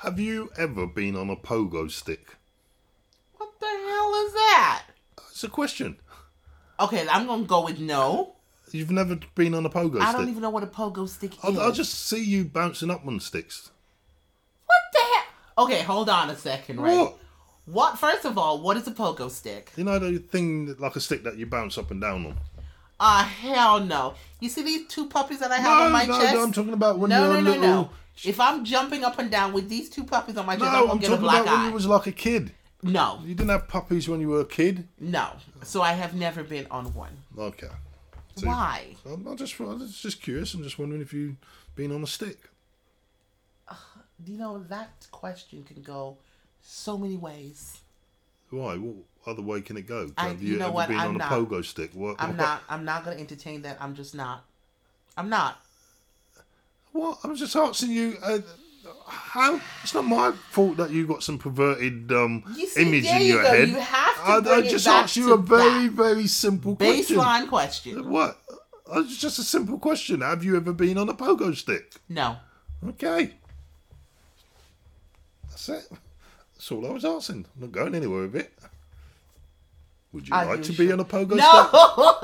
Have you ever been on a pogo stick? What the hell is that? It's a question. Okay, I'm gonna go with no. You've never been on a pogo stick. I stick. don't even know what a pogo stick is. I'll, I'll just see you bouncing up on sticks. What the hell? Okay, hold on a second, right? What? What? First of all, what is a pogo stick? You know the thing that- like a stick that you bounce up and down on. Ah, hell no. You see these two puppies that I have on my no, chest? no, I'm talking about when no, you're no, a no, little. no. If I'm jumping up and down with these two puppies on my chest, No, I'm I'm talking black about when you was like a kid. No, You didn't have puppies when you were a kid. no. So I have never been on one. Okay. See, Why? I'm, I'm just, I'm just curious. I'm just wondering if you've been on a stick. You know, that question can go so many ways. Why? What other way can it go? I- have you you, know ever what? been I'm on not. a pogo stick? What? I'm what, not. I'm not gonna entertain that. I'm just not. I'm not. What? I was just asking you. Uh, how? It's not my fault that you got some perverted um, You see, image in you your go. head. You have to I, I just asked you a very, very simple question. Baseline question. What? Uh, It's just a simple question. Have you ever been on a pogo stick? No. Okay. That's it. That's all I was asking. I'm not going anywhere with it. Would you Are like to be on a pogo stick? No.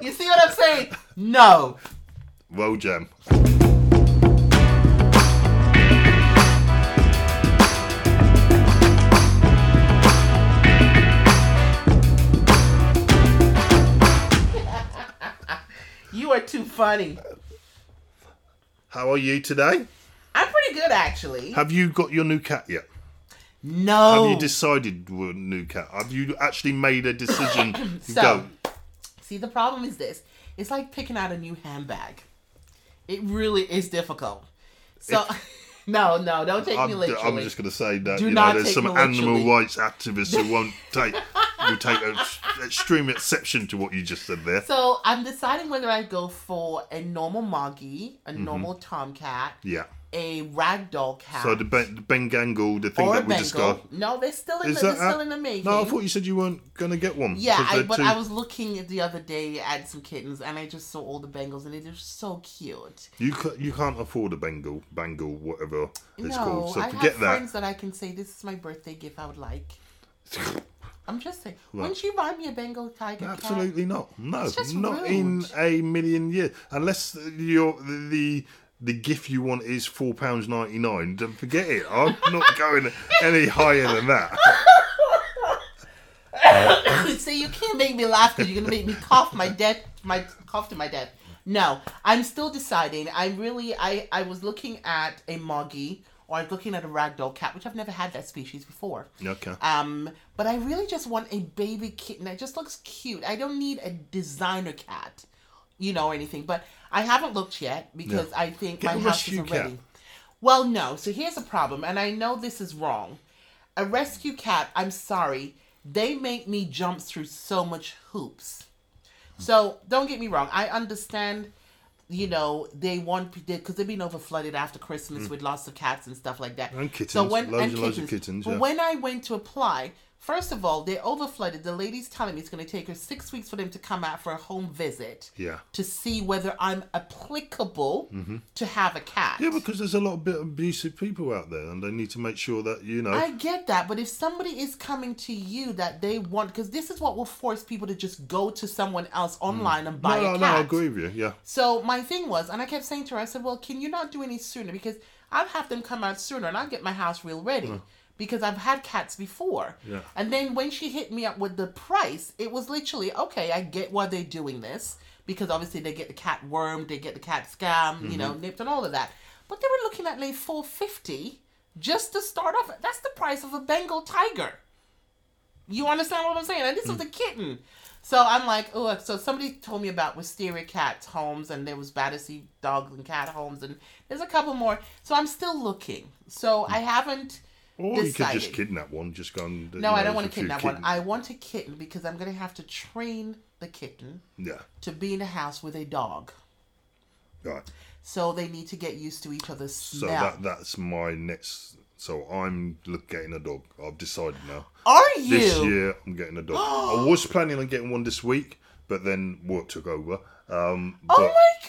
you see what I'm saying? No. Roll Gem. You are too funny. How are you today? I'm pretty good actually. Have you got your new cat yet? No. Have you decided new cat? Have you actually made a decision So- go? See, the problem is this. It's like picking out a new handbag. It really is difficult. So, no, no, don't take I'm, me literally. I'm just going to say that Do you know there's some animal rights activists who won't take who take an extreme exception to what you just said there. So I'm deciding whether I go for a normal Moggy, a Mm-hmm. normal Tomcat, Yeah. A ragdoll cat, So the Ben, the Bengal, the thing or that we Bengal. discussed. No, they're still in Is the, that they're still a- in the making. No, I thought you said you weren't going to get one. Yeah, I, but too- I was looking the other day at some kittens, and I just saw all the Bengals, and they're just so cute. You ca- you can't afford a Bengal, Bengal, whatever it's no, called. So I forget have that. friends that I can say this is my birthday gift. I would like. I'm just saying. Wouldn't you buy me a Bengal tiger cat? Absolutely not. No, not rude. in a million years. Unless your the the gift you want is four pounds ninety nine. Don't forget it. I'm not going any higher than that. See, you can't make me laugh because you're gonna make me cough my death, my cough to my death. No, I'm still deciding. I really, I, I was looking at a moggy or I was looking at a ragdoll cat, which I've never had that species before. Okay. Um, but I really just want a baby kitten that just looks cute. I don't need a designer cat, you know, or anything. But I haven't looked yet because Yeah. I think Get my house isn't cat. ready. Well, no. So here's a problem, and I know this is wrong. A rescue cat, I'm sorry, they make me jump through so much hoops. So don't get me wrong. I understand, you know, they want because they've been over flooded after Christmas with lots of cats and stuff like that. Mm. And kittens. So when Loads and and kittens, But yeah. when I went to apply, first of all, they're over flooded. The lady's telling me it's going to take her six weeks for them to come out for a home visit. Yeah. To see whether I'm applicable to have a cat. Mm-hmm. Yeah, because there's a lot of bit abusive people out there, and they need to make sure that you know. I get that, but if somebody is coming to you that they want, because this is what will force people to just go to someone else online and buy Mm. no, a no, cat. no, I agree with you. Yeah. So my thing was, and I kept saying to her, I said, "Well, can you not do any sooner? Because I'll have them come out sooner, and I'll get my house real ready." Because I've had cats before. Yeah. And then when she hit me up with the price, it was literally, okay, I get why they're doing this. Because obviously they get the cat worm, they get the cat scam, you know, mm-hmm. nipped and all of that. But they were looking at like four fifty just to start off. That's the price of a Bengal tiger. You understand what I'm saying? And this was a mm. kitten. So I'm like, oh, so somebody told me about Wisteria Cats homes, and there was Battersea dogs and Cat homes, and there's a couple more. So I'm still looking. So mm. I haven't Or you could just kidnap one. Just go and. no, I don't want to kidnap one. I want a kitten because I'm gonna have to train the kitten Yeah. to be in a house with a dog. Right. So they need to get used to each other's So smell. that that's my next. So I'm getting a dog. I've decided now. Are you? This year I'm getting a dog. I was planning on getting one this week, but then work took over. Um, Oh my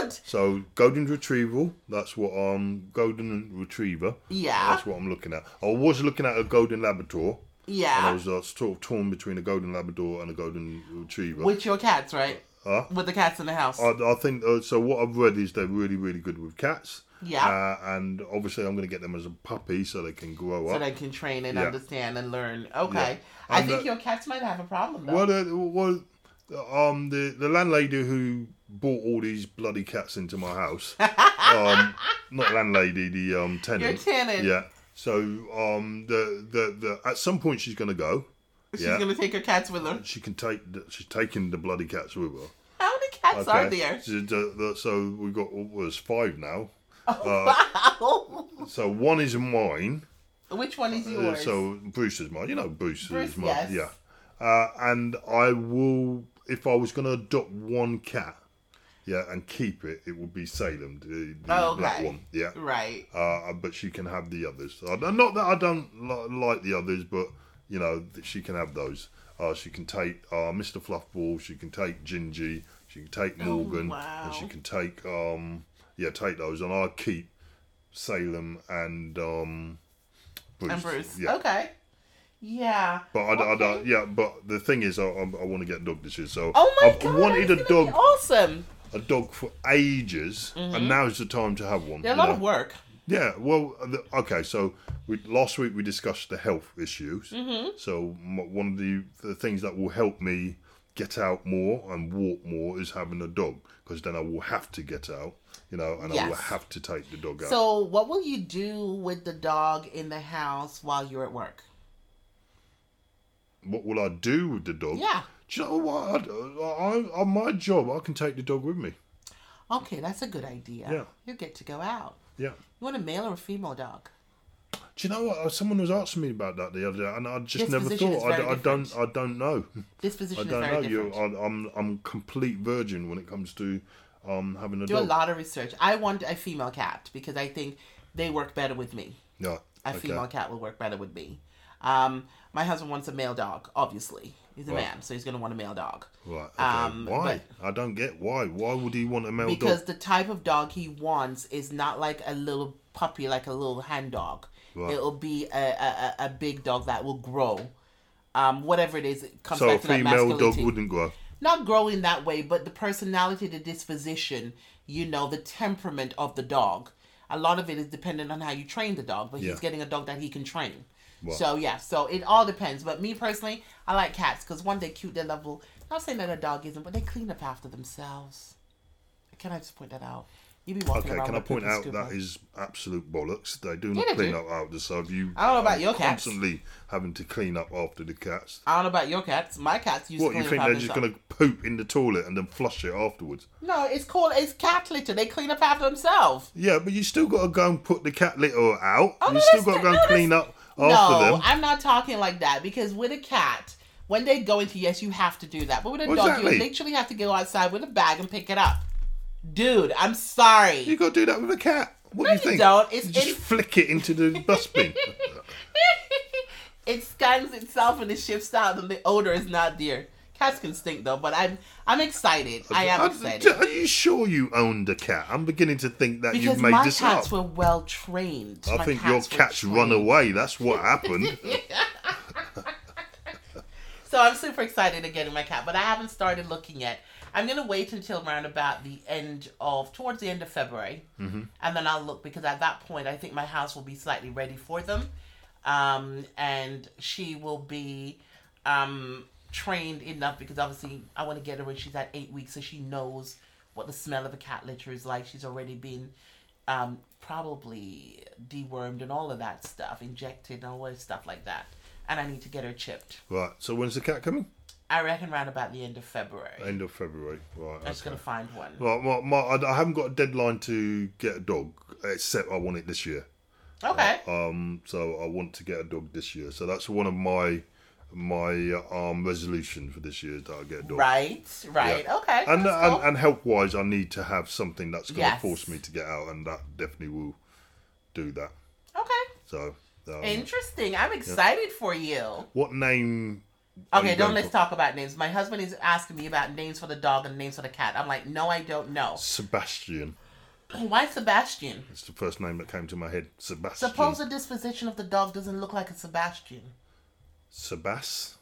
good. So golden retrieval. That's what um golden retriever. Yeah. That's what I'm looking at. I was looking at a golden Labrador. And I Yeah. was uh, sort of torn between a golden Labrador and a golden retriever. With your cats, right? Huh? With the cats in the house. I, I think uh, so. What I've read is they're really, really good with cats. Yeah. Uh, and obviously, I'm going to get them as a puppy so they can grow so up. So they can train and Yeah. understand and learn. Okay. Yeah. I think that- your cats might have a problem though. Well, uh, well, um, the the landlady who brought all these bloody cats into my house, um, not landlady, the um tenant. Your tenant. Yeah. So um, the the the at some point she's going to go. She's yeah. gonna take her cats with her. She can take. the- She's taking the bloody cats with her. How many cats are there? So, the- the- so we've got well, there's five now. Oh Wow. So one is mine. Which one is Uh, yours? so Bruce is mine. You know Bruce, Bruce, is mine. yes. Yeah. Uh, and I will, if I was going to adopt one cat, yeah, and keep it, it would be Salem, the, the Oh, black one. Yeah. right. Uh, but she can have the others. I don't- that I don't li- like the others, but you know she can have those. Uh, she can take uh, Mr. Fluffball. She can take Gingy. She can take Morgan, Oh, wow. and she can take um yeah take those, and I keep Salem and um Bruce. and Bruce. Yeah. Okay. Yeah. But I, I Okay. don't. Yeah, but the thing is, I, I, I want to get a dog this year. So Oh my I've god. wanted a dog, Awesome. a dog for ages, and now's the time to have one. They're a lot know? of work. Yeah, well, the, okay. So we, last week we discussed the health issues. Mm-hmm. So m- one of the, the things that will help me get out more and walk more is having a dog, because then I will have to get out, you know, and I will have to take the dog out. So, what will you do with the dog in the house while you're at work? What will I do with the dog? Yeah. Do you know what? I, I, on my job, I can take the dog with me. Okay, that's a good idea. Yeah. You get to go out. Yeah. You want a male or a female dog? Do you know what? Someone was asking me about that the other day, and I just never thought. I, I don't. I don't know. This I position is don't very know. different. You, I, I'm I'm complete virgin when it comes to um having a do a lot of research. I want a female cat because I think they work better with me. Yeah. A okay. female cat will work better with me. Um, my husband wants a male dog. Obviously, he's a Right. man, so he's gonna want a male dog. Right. Okay. Um, why? I don't get why. Why would he want a male because dog? Because the type of dog he wants is not like a little puppy, like a little hand dog. Right. It'll be a, a, a a big dog that will grow. Um, whatever it is, it comes So a back to that female dog wouldn't grow. Not growing that way, but the personality, the disposition, you know, the temperament of the dog. A lot of it is dependent on how you train the dog, but Yeah. he's getting a dog that he can train. Wow. So yeah, so it all depends. But me personally, I like cats because one, they're cute, they're lovable. Not saying that a dog isn't, but they clean up after themselves. Can I just point that out? You be walking Okay, around can I point out that absolute bollocks. They do Yeah, not they clean do. up after. So if you I don't know about your cats. constantly having to clean up after the cats. I don't know about your cats. My cats use What to you think they're just gonna poop in the toilet and then flush it afterwards? No, it's called it's cat litter. They clean up after themselves. Yeah, but you still got to go and put the cat litter out. Oh, you no, still got to go and clean up no. I'm not talking like that because with a cat, when they go into yes, you have to do that. But with a dog, you literally have to go outside with a bag and pick it up. Dude, I'm sorry. You got to do that with a cat. What No, do you you think? don't. It's You just in- flick it into the dustbin. it scans itself and it shifts out, and the odor is not there. Cats can stink though, but I'm I'm excited. I am Are- excited Are you sure you owned a cat? I'm beginning to think that because you've made my this cats up. were well trained. I My think your cats run away. That's what happened. So I'm super excited to getting my cat, but I haven't started looking yet. I'm gonna wait until around about the end of towards the end of February, mm-hmm. and then I'll look because at that point I think my house will be slightly ready for them, um, and she will be um, trained enough because obviously I want to get her when she's at eight weeks so she knows what the smell of a cat litter is like. She's already been um, probably dewormed and all of that stuff, injected and all that stuff like that. And I need to get her chipped. right. So when's the cat coming? I reckon around about the end of February. End of February. Right. I'm just okay. gonna find one. Right, my, my, I I haven't got a deadline to get a dog, except I want it this year. Okay. Um, so I want to get a dog this year. So that's one of my my um resolutions for this year is that I get a dog. Right. Right. Yeah. Okay. And that's and, cool. and health wise, I need to have something that's going to Yes. force me to get out, and that definitely will do that. okay. So, um, Interesting. I'm excited for you. what name Okay, don't let's for? talk about names. My husband is asking me about names for the dog and names for the cat. I'm like, no, I don't know. Sebastian. Why Sebastian? It's the first name that came to my head. Sebastian. Suppose the disposition of the dog doesn't look like a Sebastian. Sebas.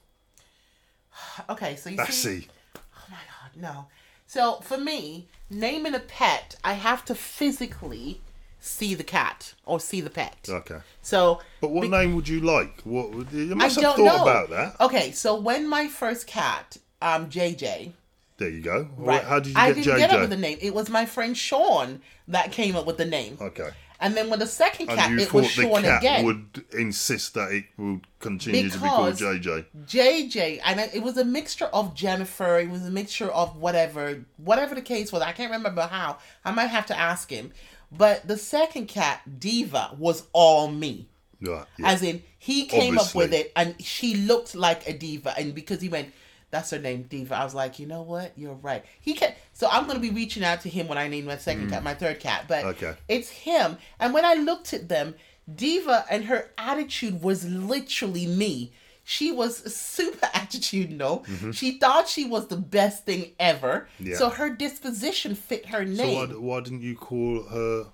Okay, so you see. Oh my god, no. So for me, naming a pet, I have to physically see the cat or see the pet. Okay. So But what Be- name would you like? What would you I must have don't thought know. about that? Okay, so when my first cat, um, JJ, There you go. right? How did you I get didn't JJ? get up with the name. It was my friend Sean that came up with the name. okay. And then with the second cat, it was the Sean cat again. would insist that it would continue to be called JJ. JJ, and it was a mixture of Jennifer. It was a mixture of whatever, whatever the case was. I can't remember how. I might have to ask him. But the second cat, Diva, was all me. Right. Yeah. As in, he came up with it, and she looked like a diva. And because he went, "That's her name, Diva," I was like, you know what? You're right. He can. So I'm gonna be reaching out to him when I name my second cat, my third cat. But Mm. Okay. it's him. And when I looked at them, Diva and her attitude was literally me. She was super attitudinal. She thought she was the best thing ever. Mm-hmm. Yeah. So her disposition fit her name. so why, why didn't you call her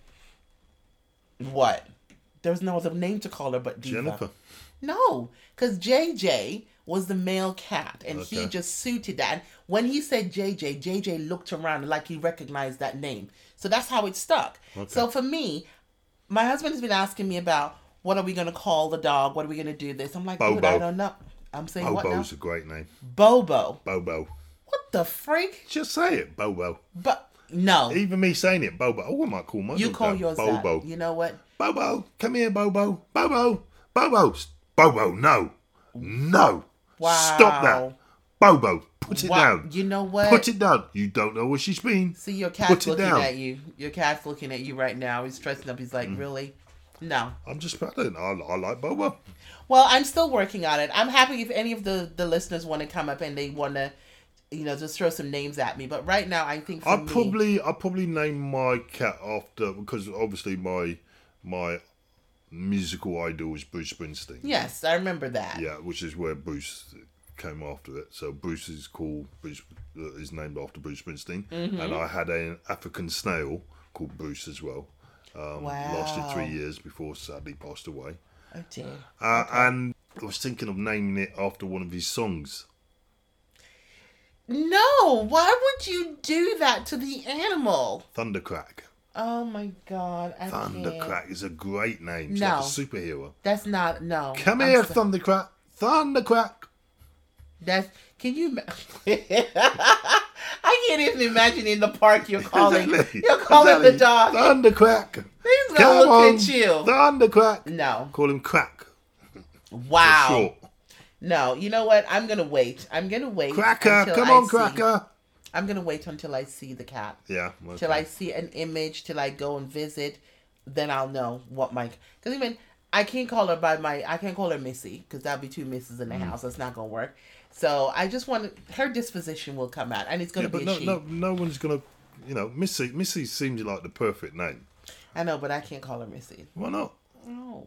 what? There was no other name to call her but Diva. Jennifer? No, because JJ was the male cat, and he just suited that. And when he said JJ, JJ looked around like he recognized that name. So that's how it stuck. So for me, my husband has been asking me about what are we gonna call the dog? What are we gonna do this? I'm like, dude, I don't know. I'm saying what now? Bobo's a great name. Bobo. Bobo. What the freak? Just say it, Bobo. But no, Even me saying it, Bobo. Oh, I might call my you call yours Bobo. that. You know what? Bobo, come here, Bobo. Bobo. Bobo. Bobo, no. No. Stop that. Bobo, put it Wow. down. You know what? Put it down. You don't know where she's been. See, your cat's Put looking at you. Your cat's looking at you right now. He's stressing up. He's like, Mm. really? No. I'm just padding. I, I like Bobo. Well, I'm still working on it. I'm happy if any of the the listeners want to come up and they want to, you know, just throw some names at me. But right now, I think for I me, probably I probably name my cat after because obviously my my musical idol is Bruce Springsteen. yes, I remember that. Yeah, which is where Bruce came after it. So Bruce is called Bruce uh, is named after Bruce Springsteen, Mm-hmm. and I had an African snail called Bruce as well. Um, Lasted three years before sadly passed away. Oh dear. Uh, And I was thinking of naming it after one of his songs. No, why would you do that to the animal? Thundercrack. Oh my god, I can't. Thundercrack is a great name. It's No. like a superhero. That's not no. Come I'm here, so- Thundercrack. Thundercrack. That's can you? I can't even imagine in the park you're calling. Exactly. You're calling the dog. Thundercrack. He's gonna Come look on. at you. Thundercrack. No. Call him Crack. Wow. No. You know what? I'm gonna wait. I'm gonna wait. Cracker. Come I on, see- Cracker. I'm gonna wait until I see the cat. Yeah. okay. Till I see an image. Till I go and visit. Then I'll know what my. Because even I can't call her by my. I can't call her Missy because that'd be two misses in Mm. the house. That's not gonna work. So I just want her disposition will come out, and it's gonna Yeah, be but no, she. no, no one's gonna. You know, Missy. Missy seems like the perfect name. I know, but I can't call her Missy. Why not? No,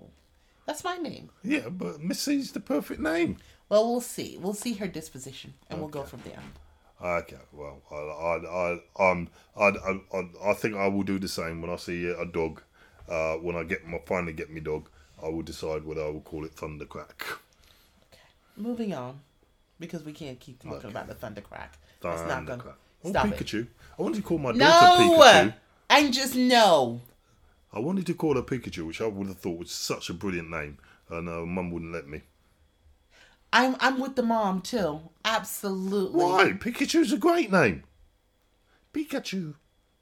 that's my name. Yeah, but Missy's the perfect name. Well, we'll see. We'll see her disposition, and we'll go from there. Okay, well, I, I, I, I'm, I, I, I- I think I will do the same when I see a dog. Uh, when I get my finally get my dog, I will decide whether I will call it Thundercrack. Okay, Moving on, because we can't keep talking Okay. about the Thundercrack. That's not gonna Thundercrack. Oh, stop it. Pikachu. I wanted to call my daughter No, Pikachu. and just no. I wanted to call her Pikachu, which I would have thought was such a brilliant name, and uh, Mum wouldn't let me. I'm I'm with the mom too. Absolutely. Why? Pikachu's a great name. Pikachu.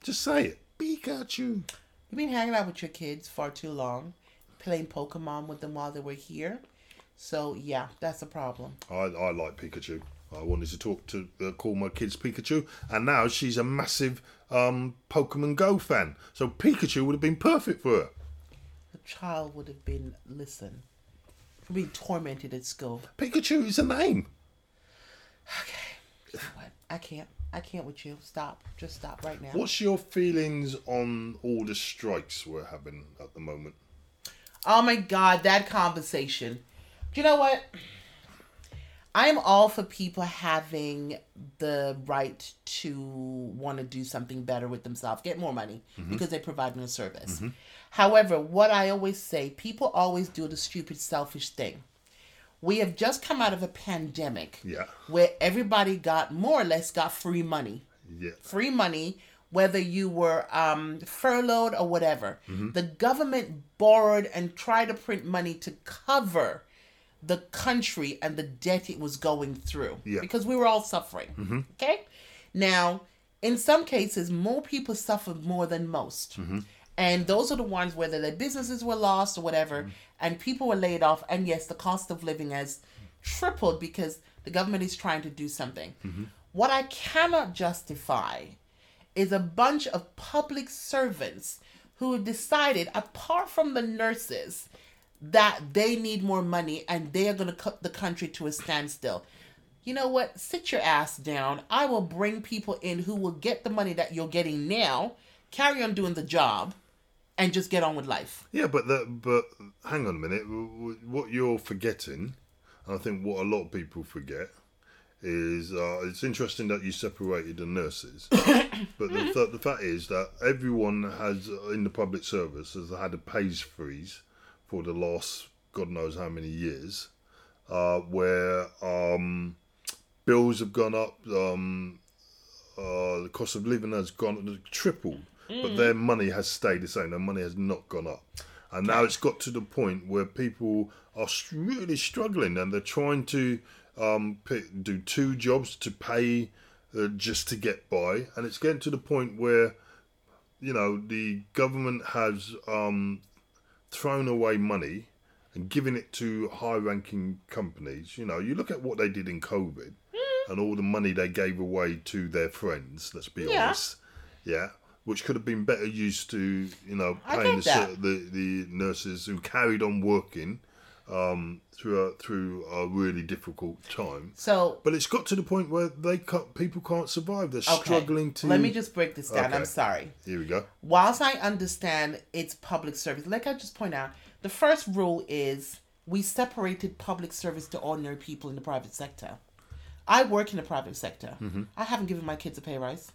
Just say it. Pikachu. You've been hanging out with your kids far too long, playing Pokemon with them while they were here. So yeah, that's a problem. I, I like Pikachu. I wanted to talk to uh, call my kids Pikachu, and now she's a massive um, Pokemon Go fan. So Pikachu would have been perfect for her. The child would have been listen, being tormented at school. Pikachu is a name. Okay, you know what? I can't. I can't with you. Stop. Just stop right now. What's your feelings on all the strikes we're having at the moment? Oh my god, that conversation. Do you know what? I'm all for people having the right to want to do something better with themselves, get more money mm-hmm. because they're providing a service. Mm-hmm. However, what I always say, people always do the stupid, selfish thing. We have just come out of a pandemic Yeah. where everybody got more or less got free money Yeah. free money, whether you were um, furloughed or whatever. Mm-hmm. The government borrowed and tried to print money to cover the country and the debt it was going through Yeah. because we were all suffering. Mm-hmm. Okay? Now, in some cases, more people suffered more than most. Mm-hmm. And those are the ones whether their businesses were lost or whatever, mm-hmm. and people were laid off. And yes, the cost of living has tripled because the government is trying to do something. What I cannot justify is a bunch of public servants who decided, apart from the nurses, that they need more money and they are going to cut the country to a standstill. You know what? Sit your ass down. I will bring people in who will get the money that you're getting now, carry on doing the job, and just get on with life. Yeah, but that, but hang on a minute. What you're forgetting, and I think what a lot of people forget, is uh, it's interesting that you separated the nurses. but the, th- the fact is that everyone has uh, in the public service has had a pays freeze for the last God knows how many years, uh, where um, bills have gone up. Um, uh, the cost of living has gone tripled, but their money has stayed the same. Their money has not gone up, and now it's got to the point where people are really struggling, and they're trying to um, pick, do two jobs to pay uh, just to get by, and it's getting to the point where you know the government has um, thrown away money and given it to high-ranking companies. You know, you look at what they did in COVID hmm. and all the money they gave away to their friends. Let's be Yeah. honest, yeah, which could have been better used to you know paying the, get ser- that. the the nurses who carried on working um, through a, through a really difficult time. So But it's got to the point where they can't, people can't survive. They're okay, struggling to. Let me just break this down. I'm sorry. Here we go. whilst I understand it's public service, like I just point out, the first rule is we separated public service to ordinary people in the private sector. I work in the private sector. Mm-hmm. I haven't given my kids a pay rise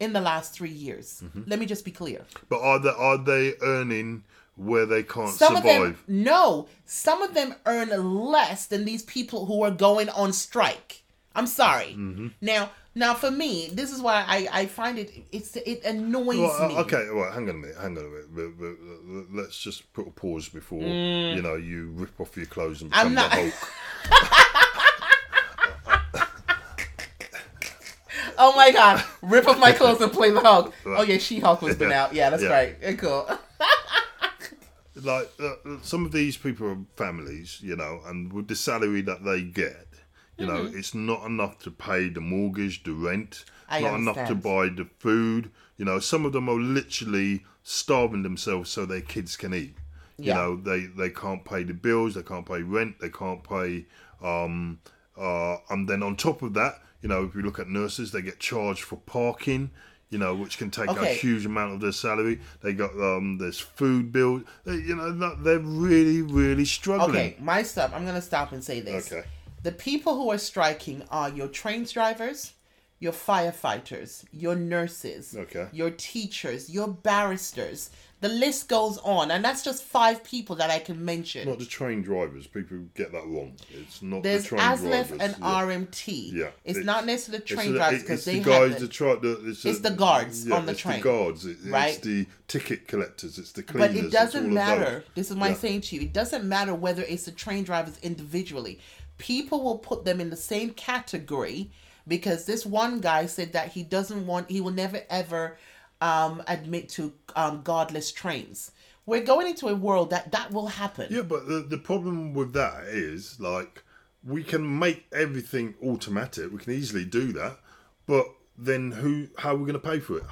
in the last three years. Mm-hmm. Let me just be clear. But are they are they earning where they can't Some survive? of them, no, some of them earn less than these people who are going on strike. I'm sorry. Mm-hmm. Now, now for me, this is why I, I find it it's it annoys Well, uh, me. okay, well, hang on a minute, hang on a minute. Let's just put a pause before you know you rip off your clothes and Mm. Become the Hulk. Oh my god! Rip off my clothes and play the Hulk. Oh yeah, She Hulk was been out. Yeah, that's Yeah. right. Cool. Like uh, some of these people are families, you know, and with the salary that they get, you know, Mm-hmm. it's not enough to pay the mortgage, the rent, I not enough to buy the food. You know, some of them are literally starving themselves so their kids can eat. You know, they they can't pay the bills, they can't pay rent, they can't pay. Um, uh, and then on top of that, you know, if you look at nurses, they get charged for parking. You know, which can take a huge amount of their salary. They got um, there's food bill. They, you know, they're really, really struggling. Okay, my stuff. I'm gonna stop and say this. Okay. The people who are striking are your train drivers, your firefighters, your nurses, Okay. your teachers, your barristers. The list goes on, and that's just five people that I can mention. Not the train drivers. People get that wrong. It's not There's the train ASLEF drivers. and yeah. RMT. Yeah, It's, it's- not necessarily the train drivers because the they guys have the, the, it's, It's the guards on the it's train, the guards. It, right? It's the ticket collectors. It's the cleaners. But it doesn't matter. This is my Yeah. saying to you. It doesn't matter whether it's the train drivers individually. People will put them in the same category because this one guy said that he doesn't want, he will never ever um, admit to um, godless trains. We're going into a world that that will happen. Yeah, but the, the problem with that is like we can make everything automatic. We can easily do that, but then who? How are we going to pay for it?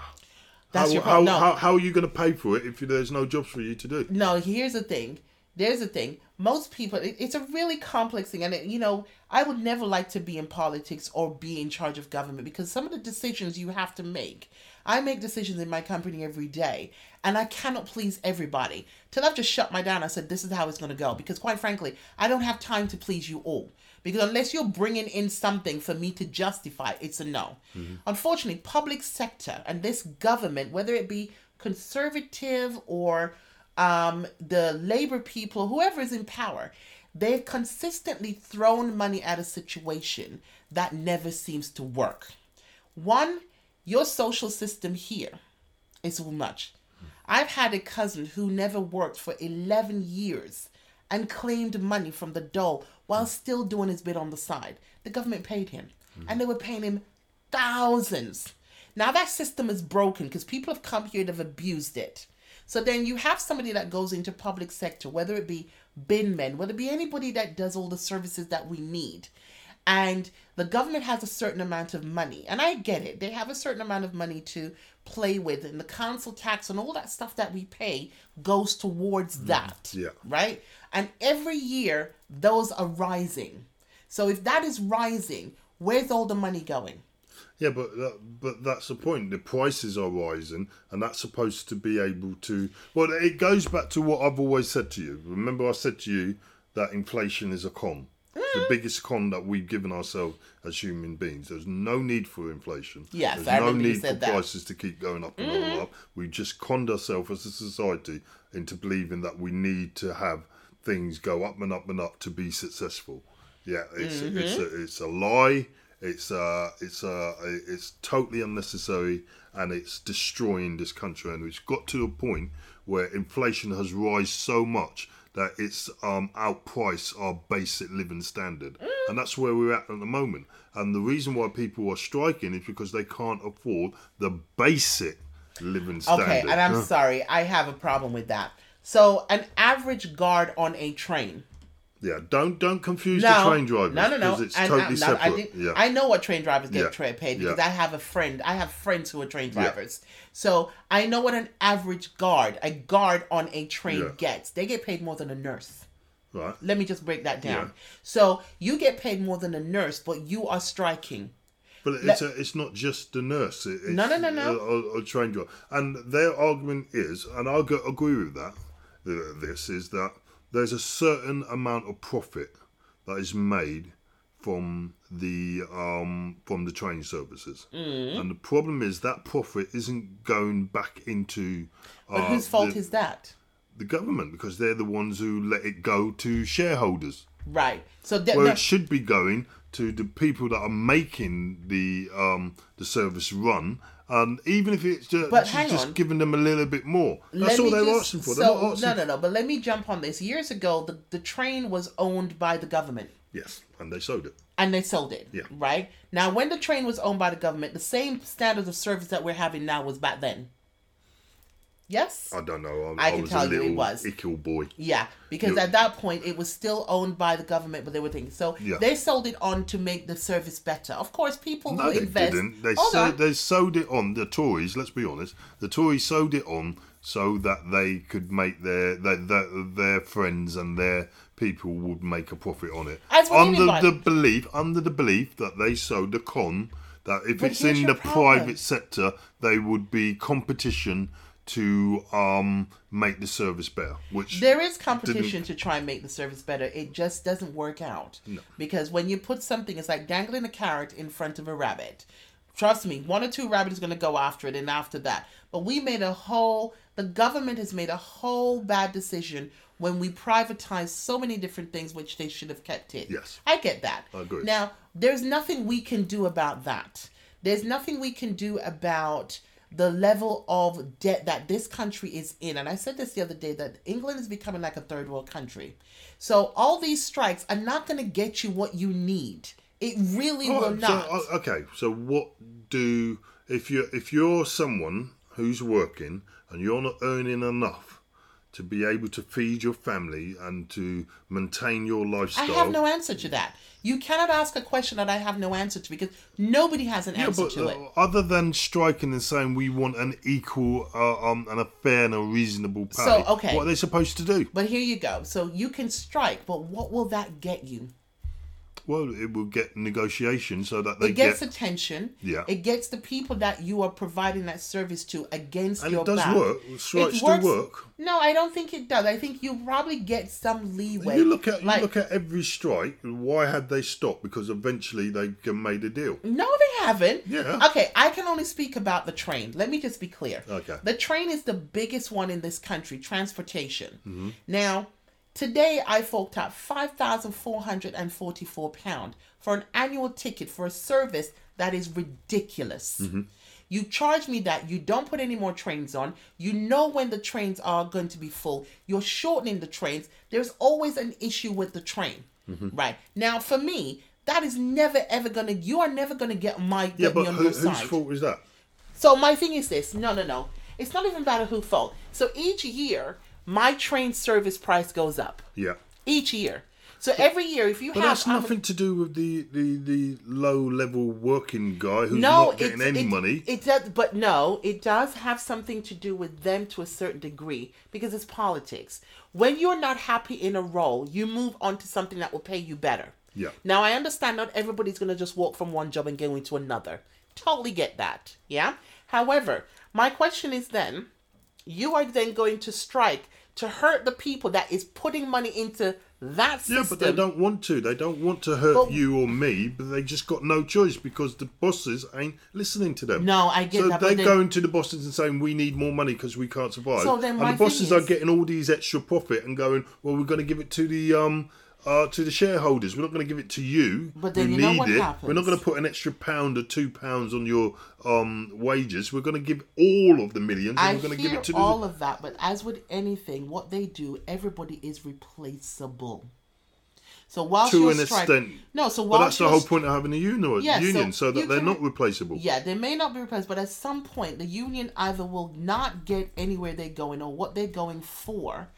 That's how, your how, problem. No. how, how are you going to pay for it if there's no jobs for you to do? No, here's the thing. There's the thing. Most people, it, it's a really complex thing. And, it, you know, I would never like to be in politics or be in charge of government because some of the decisions you have to make. I make decisions in my company every day. and I cannot please everybody. Till I've just shut my down, I said, this is how it's going to go. Because quite frankly, I don't have time to please you all. Because unless you're bringing in something for me to justify, it's a no. Mm-hmm. Unfortunately, public sector and this government, whether it be conservative or um, the labor people, whoever is in power, they've consistently thrown money at a situation that never seems to work. One, your social system here is too much. I've had a cousin who never worked for 11 years and claimed money from the dole while still doing his bit on the side. The government paid him, and they were paying him thousands. Now that system is broken because people have come here and have abused it. So then you have somebody that goes into public sector, whether it be bin men, whether it be anybody that does all the services that we need. And the government has a certain amount of money. And I get it. They have a certain amount of money to play with. And the council tax and all that stuff that we pay goes towards mm, that. yeah. Right? And every year, those are rising. So if that is rising, where's all the money going? Yeah, but that, but that's the point. The prices are rising, and that's supposed to be able to. Well, it goes back to what I've always said to you. Remember, I said to you that inflation is a con. It's Mm. the biggest con that we've given ourselves as human beings. There's no need for inflation. Yes, There's I no need for that. Prices to keep going up and up and up. We just conned ourselves as a society into believing that we need to have things go up and up and up to be successful. Yeah, it's Mm-hmm. it's a, it's a lie. It's uh it's uh it's totally unnecessary and it's destroying this country and it's got to a point where inflation has risen so much that it's um outpriced our basic living standard Mm. and that's where we're at at the moment and the reason why people are striking is because they can't afford the basic living standard Okay, and I'm sorry, I have a problem with that. So, an average guard on a train. Yeah don't don't confuse No, the train drivers no, no, no. because it's And, totally uh, no, I, separate yeah I know what train drivers get Yeah, tra- paid because yeah. I have a friend. I have friends who are train drivers. So I know what an average guard, a guard on a train gets. They get paid more than a nurse. right Let me just break that down. So you get paid more than a nurse, but you are striking. But it's a, it's not just the nurse. It, it's No, no, no, no. A, a, a trained driver. And their argument is, and I agree with that. uh, This is that there's a certain amount of profit that is made from the um from the train services, Mm. and the problem is that profit isn't going back into. But uh, whose fault the, is that? the government because they're the ones who let it go to shareholders Right. So that, where that- it should be going to the people that are making the um the service run and even if it's just, But hang just on. giving them a little bit more that's all they're just- asking for So, they're not asking no, no, no. But let me jump on this. Years ago, the, the train was owned by the government. yes and they sold it and they sold it. Yeah. Right? Now, when the train was owned by the government, the same standards of service that we're having now was back then. Yes? i don't know I i, can was tell you it was. ickle boy Yeah, because You- at that point it was still owned by the government, but they were thinking. So Yeah. they sold it on to make the service better. Of course, people no who they invest. didn't they sold, on. they sold it on the tories let's be honest the tories sold it on so that they could make their their, their, their friends and their people would make a profit on it under the belief under the belief that they sold the con that if But it's in the problem. private sector they would be competition to um make the service better which There is competition to try and make the service better. It just doesn't work out. no. Because when you put something, it's like dangling a carrot in front of a rabbit. Trust me, one or two rabbits are going to go after it, and after that. But we made a whole, the government has made a whole bad decision when we privatized so many different things which they should have kept it. Yes. I get that. I agree. Now, there's nothing we can do about that. There's nothing we can do about the level of debt that this country is in. And I said this the other day that England is becoming like a third world country. So all these strikes are not going to get you what you need. It really Oh, will so, not. uh, okay, so what do if you if you're someone who's working and you're not earning enough to be able to feed your family and to maintain your lifestyle. I have no answer to that. You cannot ask a question that I have no answer to because nobody has an Yeah, answer but to uh, it. other than striking and saying we want an equal, uh, um, and a fair and a reasonable pay, So, okay. what are they supposed to do? But here you go. So you can strike, but what will that get you? Well, it will get negotiation so that they It gets get. attention. Yeah. It gets the people that you are providing that service to against And your it does back. work. Strikes do work. No, I don't think it does. I think you probably get some leeway. You look at you look at every strike. Why had they stopped? Because eventually they made a deal. No, they haven't. Yeah. Okay, I can only speak about the train. Let me just be clear. Okay. The train is the biggest one in this country, transportation. Mm-hmm. Now, today I forked out five thousand four hundred and forty-four pound for an annual ticket for a service that is ridiculous. Mm-hmm. You charge me that. You don't put any more trains on. You know when the trains are going to be full. You're shortening the trains. There's always an issue with the train. Mm-hmm. Right. Now, for me, that is never ever gonna. You are never gonna get my Yeah, get but on who, your whose side. fault is that? So my thing is this: no, no, no. It's not even about a who fault. So each year, my train service price goes up. Yeah. Each year. So every year, if you But have that's I'm- nothing to do with the, the, the low level working guy who's no, not getting any it, money. It does, but no, it does have something to do with them to a certain degree because it's politics. When you're not happy in a role, you move on to something that will pay you better. Yeah. Now I understand not everybody's gonna just walk from one job and go into another. Totally get that. Yeah. However, my question is then, you are then going to strike to hurt the people that is putting money into that system. Yeah, but they don't want to. They don't want to hurt But- you or me, but they just got no choice because the bosses ain't listening to them. No, I get so that, but they're then- going to the bosses and saying we need more money because we can't survive. So then and the bosses are getting all these extra profit and going, well, we're going to give it to the um. Uh, to the shareholders, we're not going to give it to you. But then you know need what it. We're not going to put an extra pound or two pounds on your um wages. We're going to give all of the millions, and I we're going to give it to the. all of that, but as with anything, what they do, everybody is replaceable. So while to you're an striking, extent. no, so while that's the whole point of having a union, Yeah, so union so, you that they're can- not replaceable. Yeah, they may not be replaced, but at some point, the union either will not get anywhere they're going, or what they're going for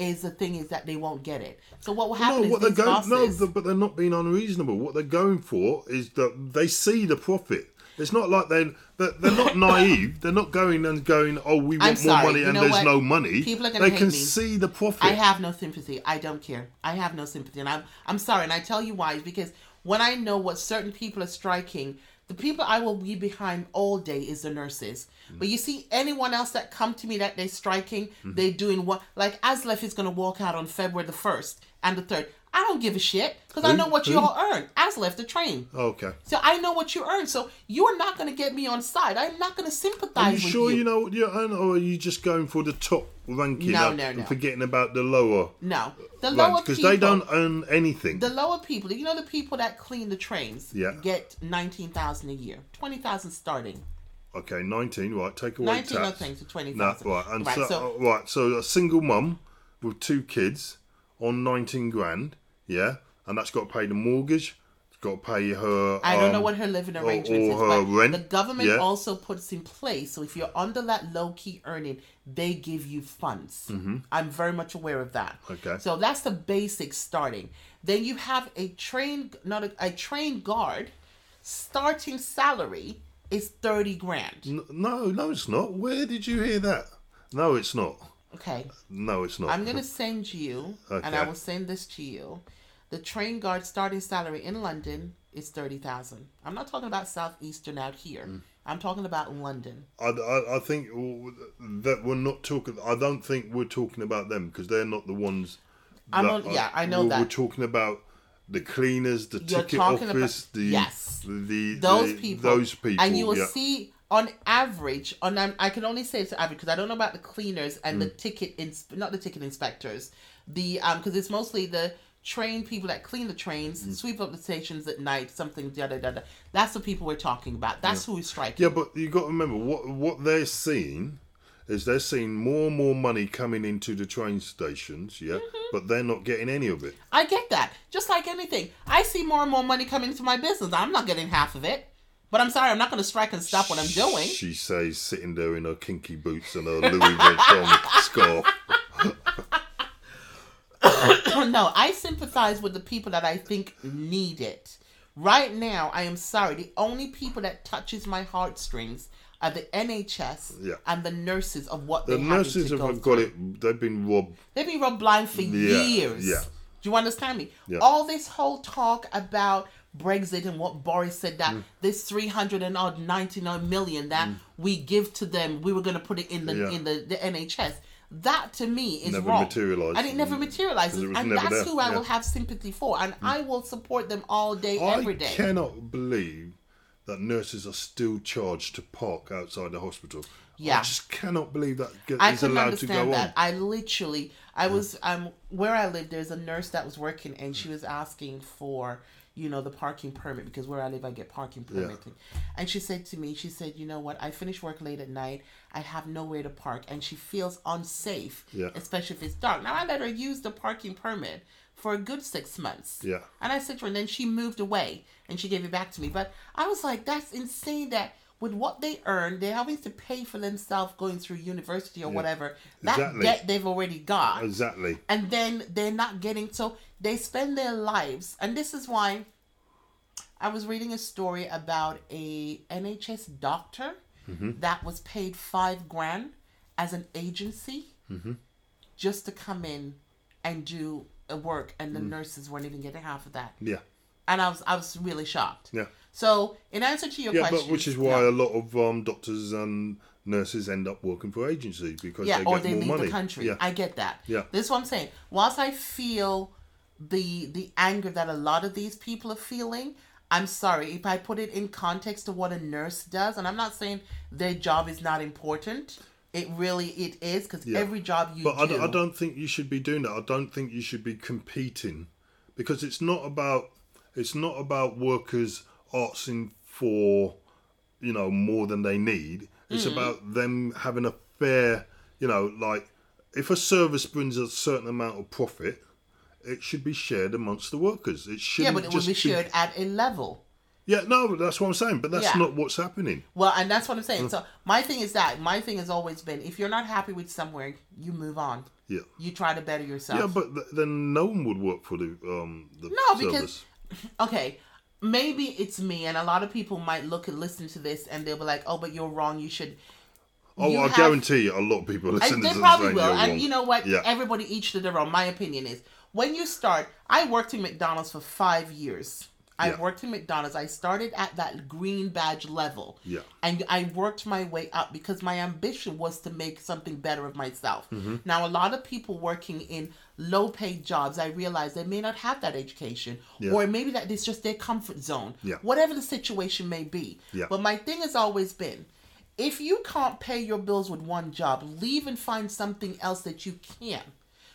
is the thing is that they won't get it. So what will happen No, what they're going no, but they're not being unreasonable. What they're going for is that they see the profit. It's not like they're they're, not naive. They're not going and going, oh, we want I'm more money and there's what? no money. People are gonna they hate can me. see the profit. I have no sympathy. I don't care. I have no sympathy, and I'm I'm sorry, and I tell you why. is Because when I know what certain people are striking, the people I will be behind all day is the nurses. But you see, anyone else that come to me that they're striking, Mm-hmm. they're doing what? Like Aslef is gonna walk out on February the first and the third. I don't give a shit because I know what you all earn. left the train. okay. So I know what you earn. So you are not going to get me on side. I'm not going to sympathize Are you with sure you. you know what you earn, or are you just going for the top ranking No, up no, and no. forgetting about the lower No, the lower? Because they don't earn anything. The lower people, you know, the people that clean the trains, Yeah. get nineteen thousand a year, twenty thousand starting, okay, 19, right, take away nineteen tax. nothing to twenty No, thousand. right, and right, so, so uh, right, so a single mum with two kids on nineteen grand, yeah, and that's got to pay the mortgage. It's got to pay her. I don't know um, what her living or is, her but rent, the government yeah. also puts in place. So if you're under that low key earning, they give you funds. Mm-hmm. I'm very much aware of that. Okay. So that's the basic starting. Then you have a train, not a, a train guard, starting salary is thirty grand. No, no, it's not. Where did you hear that? No, it's not. Okay. No, it's not. I'm gonna send you, and I will send this to you. The train guard starting salary in London is thirty thousand. I'm not talking about southeastern out here. Mm. I'm talking about London. I, I, I think that we're not talking. I don't think we're talking about them because they're not the ones. I'm on- are- yeah, I know we're, that. We're talking about the cleaners, the You're ticket office, about- the yes. the Those the- people, those people, and you will yeah. see on average. On I'm- can only say it's average because I don't know about the cleaners and the Mm. ticket ins- not the ticket inspectors. The um because it's mostly the train people that clean the trains, Mm. sweep up the stations at night, something da da da da. That's the people we're talking about. That's who we strike. Yeah, but you got to remember what what they're seeing is they're seeing more and more money coming into the train stations, yeah, Mm-hmm. but they're not getting any of it. I get that. Just like anything, I see more and more money coming into my business. I'm not getting half of it. But I'm sorry, I'm not going to strike and stop what I'm doing. She says, sitting there in her kinky boots and her Louis Vuitton scarf. no, I sympathize with the people that I think need it. Right now, I am sorry. The only people that touches my heartstrings are the NHS Yeah. and the nurses of what The nurses have go got through. it. They've been robbed. They've been robbed blind for Yeah, years. yeah. Do you understand me? Yeah. All this whole talk about Brexit and what Boris said that Mm. this three hundred and odd ninety nine million that we give to them, we were going to put it in the Yeah. in the, the NHS. That to me is Never wrong, materialised. and it never materializes. it and never that's there. who I Yeah. Mm. will have sympathy for, and I will support them all day, every day. I cannot believe that nurses are still charged to park outside the hospital. Yeah. I just cannot believe that get, I is allowed to go understand that. on. I literally, I was, um, where I live, there's a nurse that was working, and she was asking for, you know, the parking permit because where I live, I get parking permitting. And she said to me, she said, you know what? I finish work late at night. I have nowhere to park, and she feels unsafe, Yeah. especially if it's dark. Now I let her use the parking permit for a good six months. Yeah. And I said to her, and then she moved away and she gave it back to me. But I was like, that's insane that with what they earn, they're having to pay for themselves going through university or whatever. That Exactly. debt they've already got. Exactly. And then they're not getting, so they spend their lives. And this is why I was reading a story about a NHS doctor Mm-hmm. that was paid five grand as an agency Mm-hmm. just to come in and do a work, and Mm. the nurses weren't even getting half of that. Yeah. And I was I was really shocked. Yeah. So in answer to your Yeah, question, but which is why a lot of um, doctors and nurses end up working for agencies because yeah, they or get they more leave money. the country. Yeah. I get that. Yeah. This is what I'm saying. Whilst I feel the the anger that a lot of these people are feeling, I'm sorry if I put it in context to what a nurse does, and I'm not saying their job is not important. It really it is because Yeah. every job you But I, do. don't- I don't think you should be doing that. I don't think you should be competing because it's not about it's not about workers asking for you know more than they need. It's Mm. about them having a fair you know like if a service brings a certain amount of profit, it should be shared amongst the workers. It shouldn't but it will be shared at a level. Yeah, no, that's what I'm saying. But that's Yeah. not what's happening. Well, and that's what I'm Mm. saying. So my thing is that my thing has always been if you're not happy with somewhere, you move on. Yeah. You try to better yourself. Yeah, but th- then no one would work for the um the No, because- service. okay, maybe it's me, and a lot of people might look and listen to this, and they'll be like, "Oh, but you're wrong. You should." Oh, you I have- guarantee you, a lot of people listen they this probably will. And wrong. you know what? Yeah. Everybody each to their own. My opinion is when you start. I worked in McDonald's for five years. I Yeah. worked in McDonald's. I started at that green badge level. Yeah. And I worked my way up because my ambition was to make something better of myself. Mm-hmm. Now, a lot of people working in low paid jobs, I realize they may not have that education, Yeah. or maybe that it's just their comfort zone. Yeah. Whatever the situation may be. Yeah. But my thing has always been if you can't pay your bills with one job, leave and find something else that you can.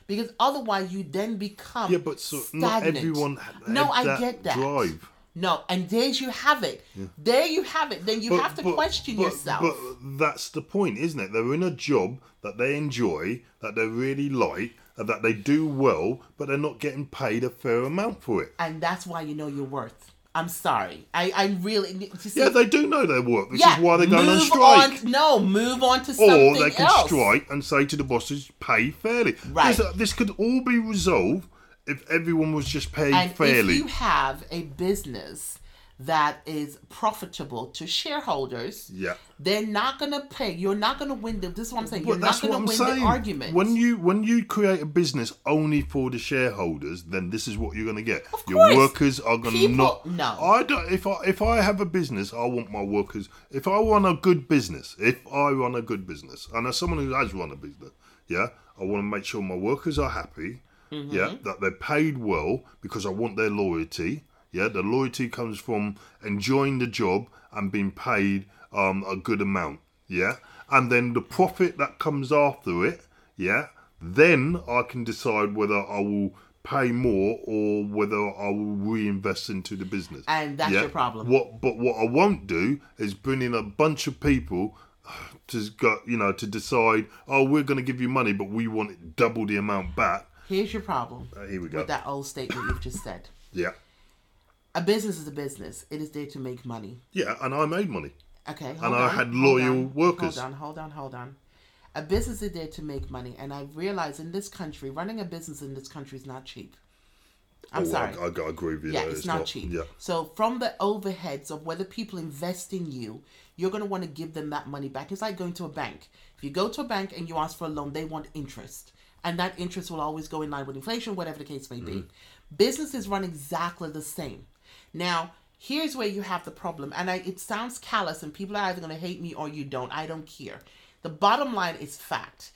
Because otherwise, you then become Yeah, but so not stagnant. everyone ha- No, I get that. drive. No, and there's you have it. There you have it. Then you have to question but- yourself. But that's the point, isn't it? They're in a job that they enjoy, that they really like, and that they do well, but they're not getting paid a fair amount for it. and that's why you know your worth. I'm sorry. I, I really. See, Yeah, they do know their work. This yeah, is why they're going on strike. on- no, move on to something or they can else. strike and say to the bosses, pay fairly. Right. This, uh, this could all be resolved if everyone was just paid And fairly. if you have a business that is profitable to shareholders, Yeah. they're not gonna pay. You're not gonna win the. This is what I'm saying. You're not gonna win saying. the argument. When you when you create a business only for the shareholders, then this is what you're going to get. Of Your course. workers are going to People- not. no. I don't. If I if I have a business, I want my workers. If I run a good business, if I run a good business, and as someone who has run a business, yeah, I want to make sure my workers are happy. Mm-hmm. Yeah, that they're paid well because I want their loyalty. Yeah, the loyalty comes from enjoying the job and being paid um, a good amount. Yeah, and then the profit that comes after it. Yeah, then I can decide whether I will pay more or whether I will reinvest into the business. And that's Yeah? your problem. What? But what I won't do is bring in a bunch of people to go, you know, to decide. Oh, we're going to give you money, but we want it double the amount back. Here's your problem Uh, here we go. with that old statement you've just said. Yeah, A business is a business. It is there to make money. yeah, and I made money. Okay. And hold I had loyal on, workers. Hold on, hold on, hold on. A business is there to make money, and I realize in this country, running a business in this country is not cheap. I'm oh, sorry. I, I, I agree with you. yeah, there, it's, not, cheap. Yeah, So from the overheads of whether people invest in you, you're going to want to give them that money back. It's like going to a bank. If you go to a bank and you ask for a loan, they want interest. And that interest will always go in line with inflation, whatever the case may be. Mm-hmm. Businesses run exactly the same. Now, here's where you have the problem, and I, it sounds callous, and people are either going to hate me or you don't. I don't care. The bottom line is fact.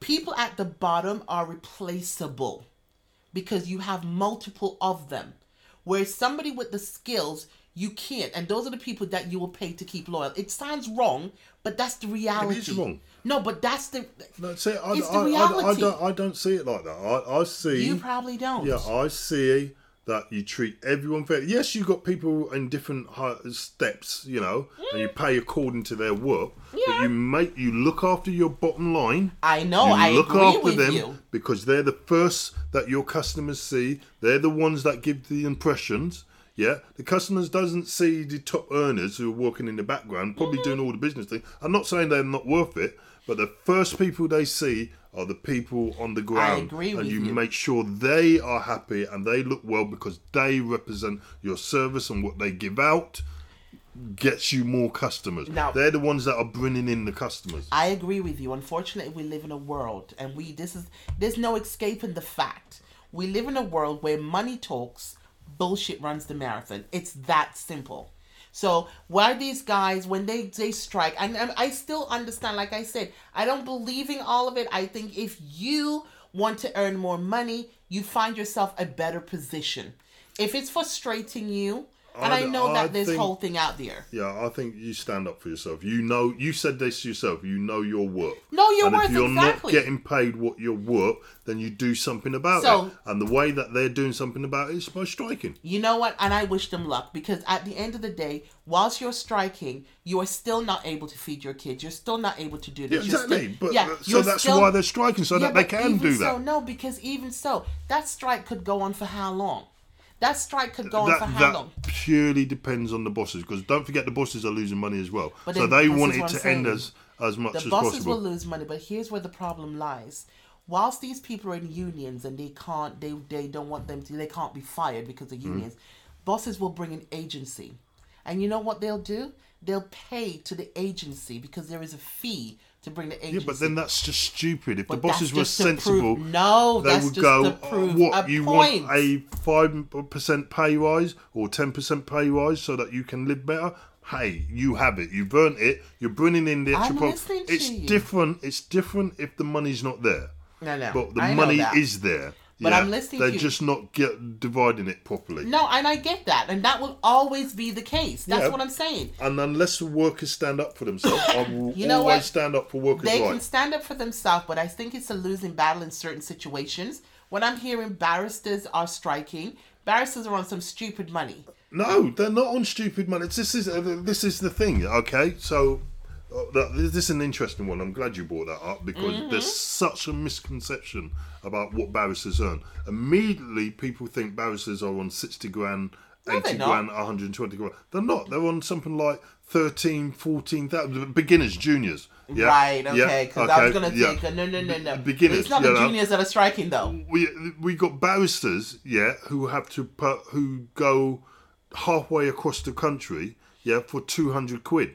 People at the bottom are replaceable because you have multiple of them. Whereas somebody with the skills, you can't. And those are the people that you will pay to keep loyal. It sounds wrong, but that's the reality. It is wrong. No, but that's the. No, see, I, It's I, the I, I, reality. don't, I don't see it like that. I, I see. You probably don't. Yeah, I see that you treat everyone fair. Yes, you've got people in different steps, you know, and you pay according to their work. But Yeah. you make you look after your bottom line. I know. you I look after them you. because they're the first that your customers see. They're the ones that give the impressions. Yeah, the customers doesn't see the top earners who are working in the background, probably doing all the business thing. I'm not saying they're not worth it, but the first people they see are the people on the ground, agree and with you, you. make sure they are happy and they look well because they represent your service and what they give out gets you more customers. Now- they're the ones that are bringing in the customers. I agree with you. Unfortunately, we live in a world, and we this is there's no escaping the fact. We live in a world where money talks, bullshit runs the marathon. It's that simple. So why these guys when they they strike, and, and I still understand. Like I said, I don't believe in all of it. I think if you want to earn more money, you find yourself a better position. If it's frustrating you, and I, I- know I that there's think- whole thing out there. Yeah, I think you stand up for yourself. You know, you said this yourself. You know your worth. Know your and worth, if you're exactly. not getting paid what you're worth, then you do something about So- it. And the way that they're doing something about it is by striking. You know what? And I wish them luck because at the end of the day, whilst you're striking, you are still not able to feed your kids. You're still not able to do Yeah, this. You're exactly. still- but yeah, uh, so that's still- why they're striking, so Yeah, that they can do So, that. no, because even so, that strike could go on for how long? That strike could go on that for how that long? purely depends on the bosses because don't forget the bosses are losing money as well. But so they want it to saying. end as as much The as bosses possible. will lose money, but here's where the problem lies. Whilst these people are in unions and they can't, they they don't want them to, they can't be fired because Mm. of unions. Bosses will bring an agency, and you know what they'll do? They'll pay to the agency because there is a fee to bring the agency. yeah, but then that's just stupid. If But the bosses were sensible, prove- no, they would go, prove "What you point." want a five percent pay rise or ten percent pay rise so that you can live better." Hey, you have it. You've earned it. You're bringing in the extra profit. It's you. different. It's different if the money's not there. No, no, But the I money is there. But yeah? I'm listening to They're just not get dividing it properly. No, and I get that, and that will always be the case. That's Yeah. what I'm saying. And unless the workers stand up for themselves, I will You know always what? stand up for workers' They can stand up for themselves, but I think it's a losing battle in certain situations. When I'm hearing barristers are striking, barristers are on some stupid money. No, they're not on stupid money. It's- This is uh, this is the thing. Okay, so this is an interesting one. I'm glad you brought that up because Mm-hmm. there's such a misconception about what barristers earn. Immediately, people think barristers are on sixty grand, No, eighty they're grand, 120 grand. They're not. They're on something like 13, 14,000 beginners, juniors. Yeah, Right, yeah, okay, because I was okay, going to yeah. take a no, no, no, no. Beginners, It's not the know. juniors that are striking, though. we we got barristers, yeah, who have to put who go halfway across the country, yeah, for two hundred quid.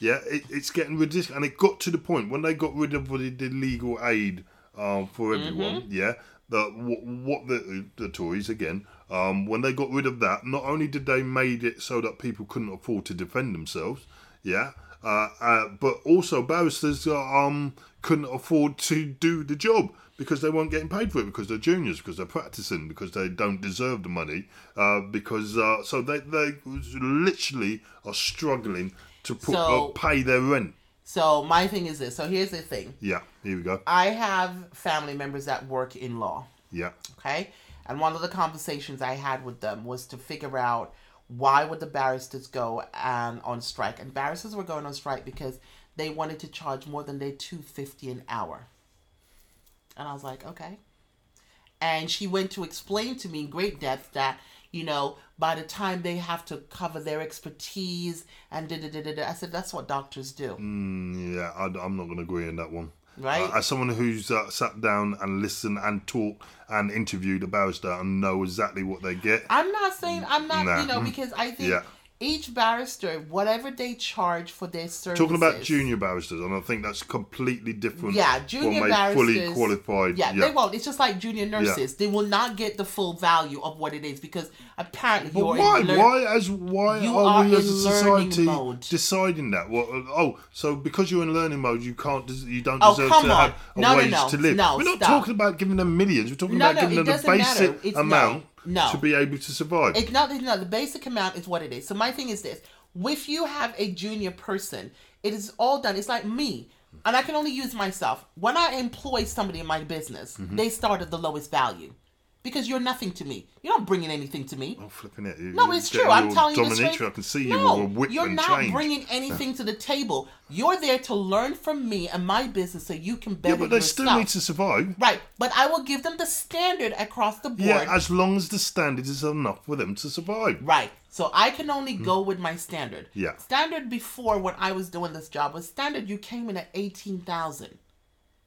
Yeah, it, it's getting ridiculous, and it got to the point when they got rid of the, the legal aid um, for everyone. Yeah, the what, what the the Tories again. Um, when they got rid of that, not only did they made it so that people couldn't afford to defend themselves, yeah, uh, uh, but also barristers uh, um couldn't afford to do the job because they weren't getting paid for it because they're juniors because they're practicing because they don't deserve the money uh, because uh, so they they literally are struggling to put So- uh, pay their rent. So my thing is this. So here's the thing. Yeah, here we go. I have family members that work in law. Yeah, okay and one of the conversations i had with them was to figure out why would the barristers go um, on strike and barristers were going on strike because they wanted to charge more than their 250 an hour and i was like okay and she went to explain to me in great depth that you know by the time they have to cover their expertise and da da da da da i said that's what doctors do Mm, yeah, I, am not going to agree on that one. Right. Uh, as someone who's uh, sat down and listened and talked and interviewed a barrister and know exactly what they get. I'm not saying I'm not, Nah. you know, because I think Yeah. Each barrister, whatever they charge for their services. Talking about junior barristers, and I think that's completely different. Yeah, junior from a fully qualified. Yeah, they won't. It's just like junior nurses. They will not get the full value of what it is because apparently But you're why? lear- why as why You are, are we as a in learning society mode. deciding that? What? Oh, so because you're in learning mode, you can't. You don't Oh, deserve come to on. have a No, no, wage no. to live. No, We're not stop. talking about giving them millions. We're talking No, about no, giving them the matter. basic no, amount no. to be able to survive. It's not, it's not. The basic amount is what it is. So my thing is this: if you have a junior person, it is all done. It's like me, and I can only use myself. When I employ somebody in my business, Mm-hmm. they start at the lowest value because you're nothing to me. You're not bringing anything to me. I'm flipping it. You- No, it's true. I'm telling you straight. I can see you no, whip you're not chain. bringing anything to the table. You're there to learn from me and my business so you can better yeah, but they yourself. still need to survive. Right, but I will give them the standard across the board. Yeah, as long as the standard is enough for them to survive. Right. So I can only go with my standard. Hmm. Yeah. Standard before when I was doing this job was standard you came in at 18,000.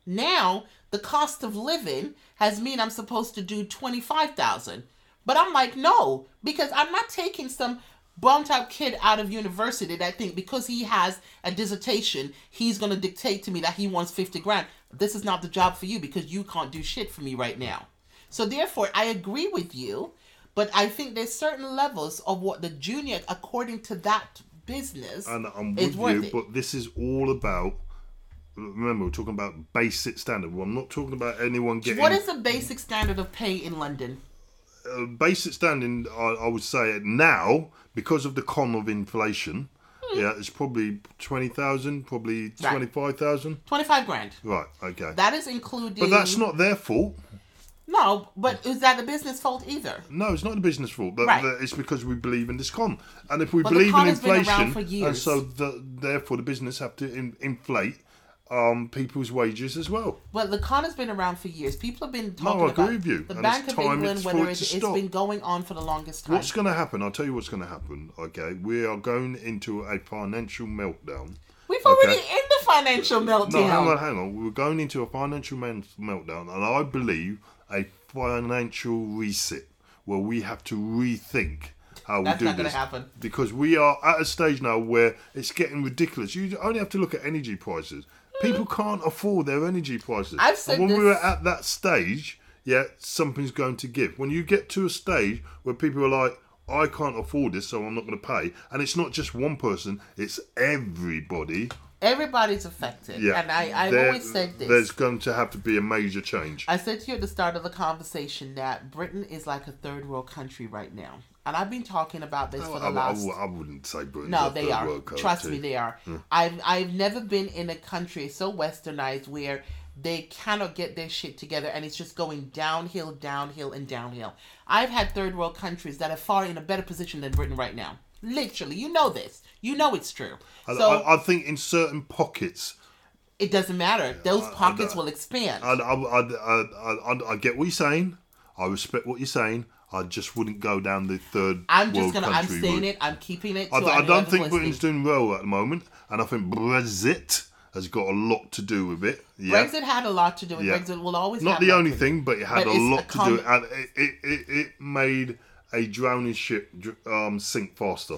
Now, the cost of living has mean I'm supposed to do 25,000. But I'm like, no, because I'm not taking some bummed out kid out of university that think because he has a dissertation, he's going to dictate to me that he wants 50 grand. This is not the job for you because you can't do shit for me right now. So therefore, I agree with you, but I think there's certain levels of what the junior, according to that business, And I'm with worth you, it. but this is all about. Remember, we're talking about basic standard. Well, I'm not talking about anyone getting. what is the basic standard of pay in London? uh, basic standing? I, I would say now because of the con of inflation. Yeah, it's probably twenty thousand, probably Hmm. Right. twenty five thousand. 25 grand. Right. Okay. That is including. but that's not their fault. No, but is that the business fault either? No, it's not the business fault. But Right. it's because we believe in this con, and if we But believe in has been around inflation, and so the, therefore the business have to in, inflate um, people's wages as well. Well, the con has been around for years. People have been talking I agree about with you, the and Bank of time England, it's whether it it's, to it's stop. been going on for the longest time. What's going to happen? I'll tell you what's going to happen. Okay, we are going into a financial meltdown. We've already Okay. in the financial meltdown. No, hang on, hang on. We're going into a financial meltdown, and I believe a financial reset where we have to rethink how That's we do not this. happen. Because we are at a stage now where it's getting ridiculous. You only have to look at energy prices. People can't afford their energy prices. I've said and when this- we were at that stage, yeah, something's going to give. When you get to a stage where people are like, I can't afford this, so I'm not going to pay. And it's not just one person, it's everybody. Everybody's affected. Yeah. And I, I've There- always said this. There's going to have to be a major change. I said to you at the start of the conversation that Britain is like a third world country right now. And I've been talking about this for the I, I, last. I wouldn't say Britain's No, they are. Trust me, they are. I've I've never been in a country so westernized where they cannot get their shit together and it's just going downhill, downhill, and downhill. I've had third world countries that are far in a better position than Britain right now. Literally, you know this. You know it's true. I, So I, I think in certain pockets, it doesn't matter. Those pockets I- will expand. I, I, I, I, I, I get what you're saying. I respect what you're saying. I just wouldn't go down the third I'm just world gonna. I'm country saying route. it. I'm keeping it. I, to I don't think listening. Britain's doing well at the moment, and I think Brexit has got a lot to do with it. Yeah. Brexit had a lot to do with Yeah. Brexit. Will always Not have the that only thing, but it had But a it's a lot to do, and it, it, it, it made a drowning ship dr- um, sink faster.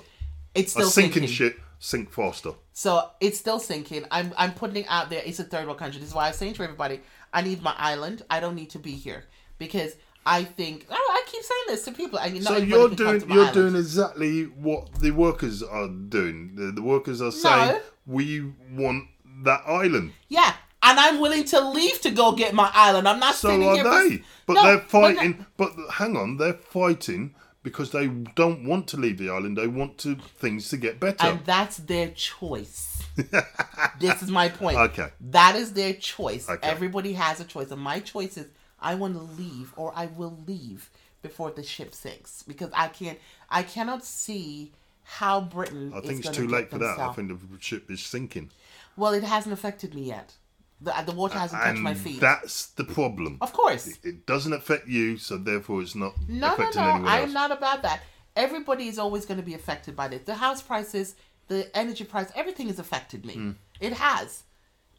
It's A still sinking sinking. ship sink faster. So it's still sinking. I'm I'm putting it out there. It's a third world country. This is why I'm saying to everybody, I need my island. I don't need to be here because I think. Oh, I keep saying this to people. I So you're doing you're island. doing exactly what the workers are doing. The, the workers are saying we want that island. Yeah, and I'm willing to leave to go get my island. I'm not So are they. But No, they're but fighting. But, hang on, they're fighting because they don't want to leave the island. They want to things to get better. and that's their choice. this is my point. Okay. That is their choice. Okay. Everybody has a choice, and my choice is I want to leave or I will leave before the ship sinks because I can't. I cannot see how Britain. I think it's too late for that. I think the ship is sinking. Well, it hasn't affected me yet. The, the water hasn't touched my feet. that's the problem. of course. It doesn't affect you, so therefore it's not No, no, affecting no. anyone I else. am not about that. Everybody is always going to be affected by this. The house prices, the energy price, everything has affected me. Hmm. It has.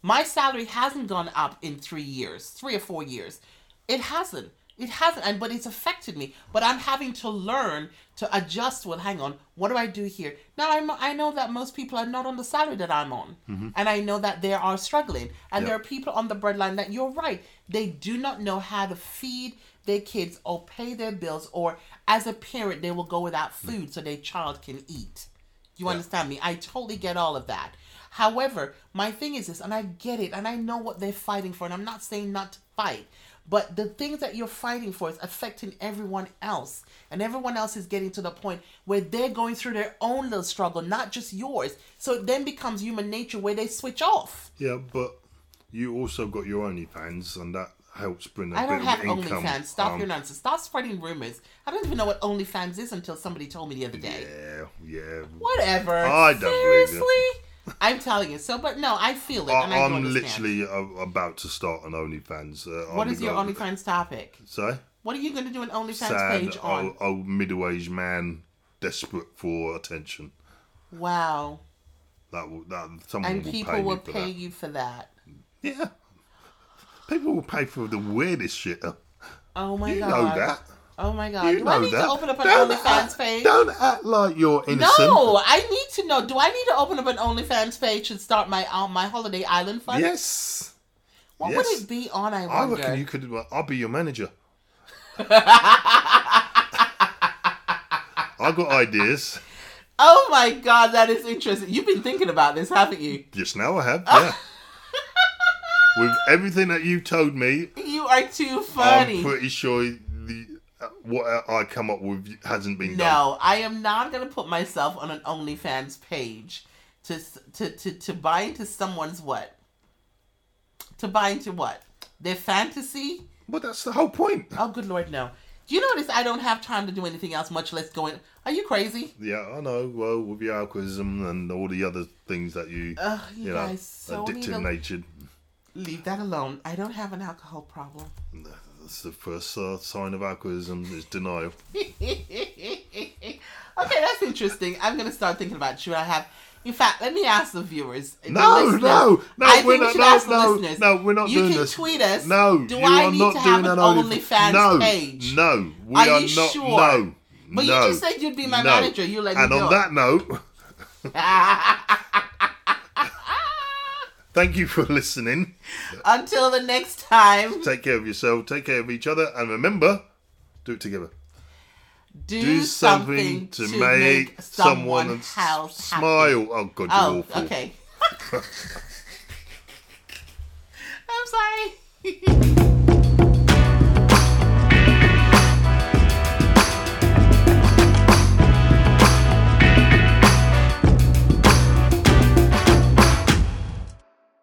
My salary hasn't gone up in three years, three or four years. It hasn't. it hasn't and but it's affected me. But i'm having to learn to adjust well hang on what do i do here? Now I'm, i know that most people are not on the salary that i'm on mm-hmm. and i know that they are struggling and Yeah. there are people on the breadline that you're right they do not know how to feed their kids or pay their bills or as a parent they will go without mm. food so their child can eat. You understand me? I totally get all of that. However my thing is this and i get it and i know what they're fighting for and i'm not saying not to fight but the things that you're fighting for is affecting everyone else and everyone else is getting to the point where they're going through their own little struggle not just yours so it then becomes human nature where they switch off Yeah, but you also got your OnlyFans, and that helps bring a I don't have. OnlyFans. Stop um, your nonsense. Stop spreading rumors. I don't even know what OnlyFans is until somebody told me the other day. Yeah, yeah. Whatever. I don't Seriously? You. I'm telling you. So, but no, I feel it, and I I, do I'm literally uh, about to start an OnlyFans. Uh, What is your OnlyFans topic? Say? What are you going to do an OnlyFans Sad page on? old, old middle-aged man desperate for attention. Wow. That will that someone And will people pay will for pay that. you for that. Yeah, people will pay for the weirdest shit. Oh my You god. know that. Oh my god. You do I need that. to open up an Don't OnlyFans act- page? Don't act like you're innocent. No, I need to know. Do I need to open up an OnlyFans page and start my um, my holiday island fund? Yes. What yes. would it be on? I I wonder. reckon you could. I'll be your manager. I got ideas. Oh my god, that is interesting. You've been thinking about this, haven't you? Just now I have, yeah. With everything that you've told me, You are too funny. I'm pretty sure what I come up with hasn't been done. no, I am not gonna put myself on an OnlyFans page to to to to buy into someone's what? To buy into what? Their fantasy? But that's the whole point. Oh, good lord, no. Do you notice I don't have time to do anything else, much less going? Are you crazy? Yeah, I know. Well, with your alcoholism and all the other things that you, Ugh, you, you know, guys so addictive to natured. leave that alone. I don't have an alcohol problem. That's the first uh, sign of alcoholism is denial. okay, that's interesting. I'm gonna start thinking about should I have. In fact, let me ask the viewers. No, listeners. no, no, I we're we not- should no, the no, listeners. no, we're not you doing can this. tweet us. No, do you I need not to have an an OnlyFans no, page? No, we Are are, you not. sure? No, But you just said you'd be my no. manager. You let me know. And on that note, thank you for listening. Until the next time, Take care of yourself. Take care of each other, and remember, do it together. do, Do something to, make someone someone else happy. smile. Oh God, you're Oh, awful. okay. I'm sorry.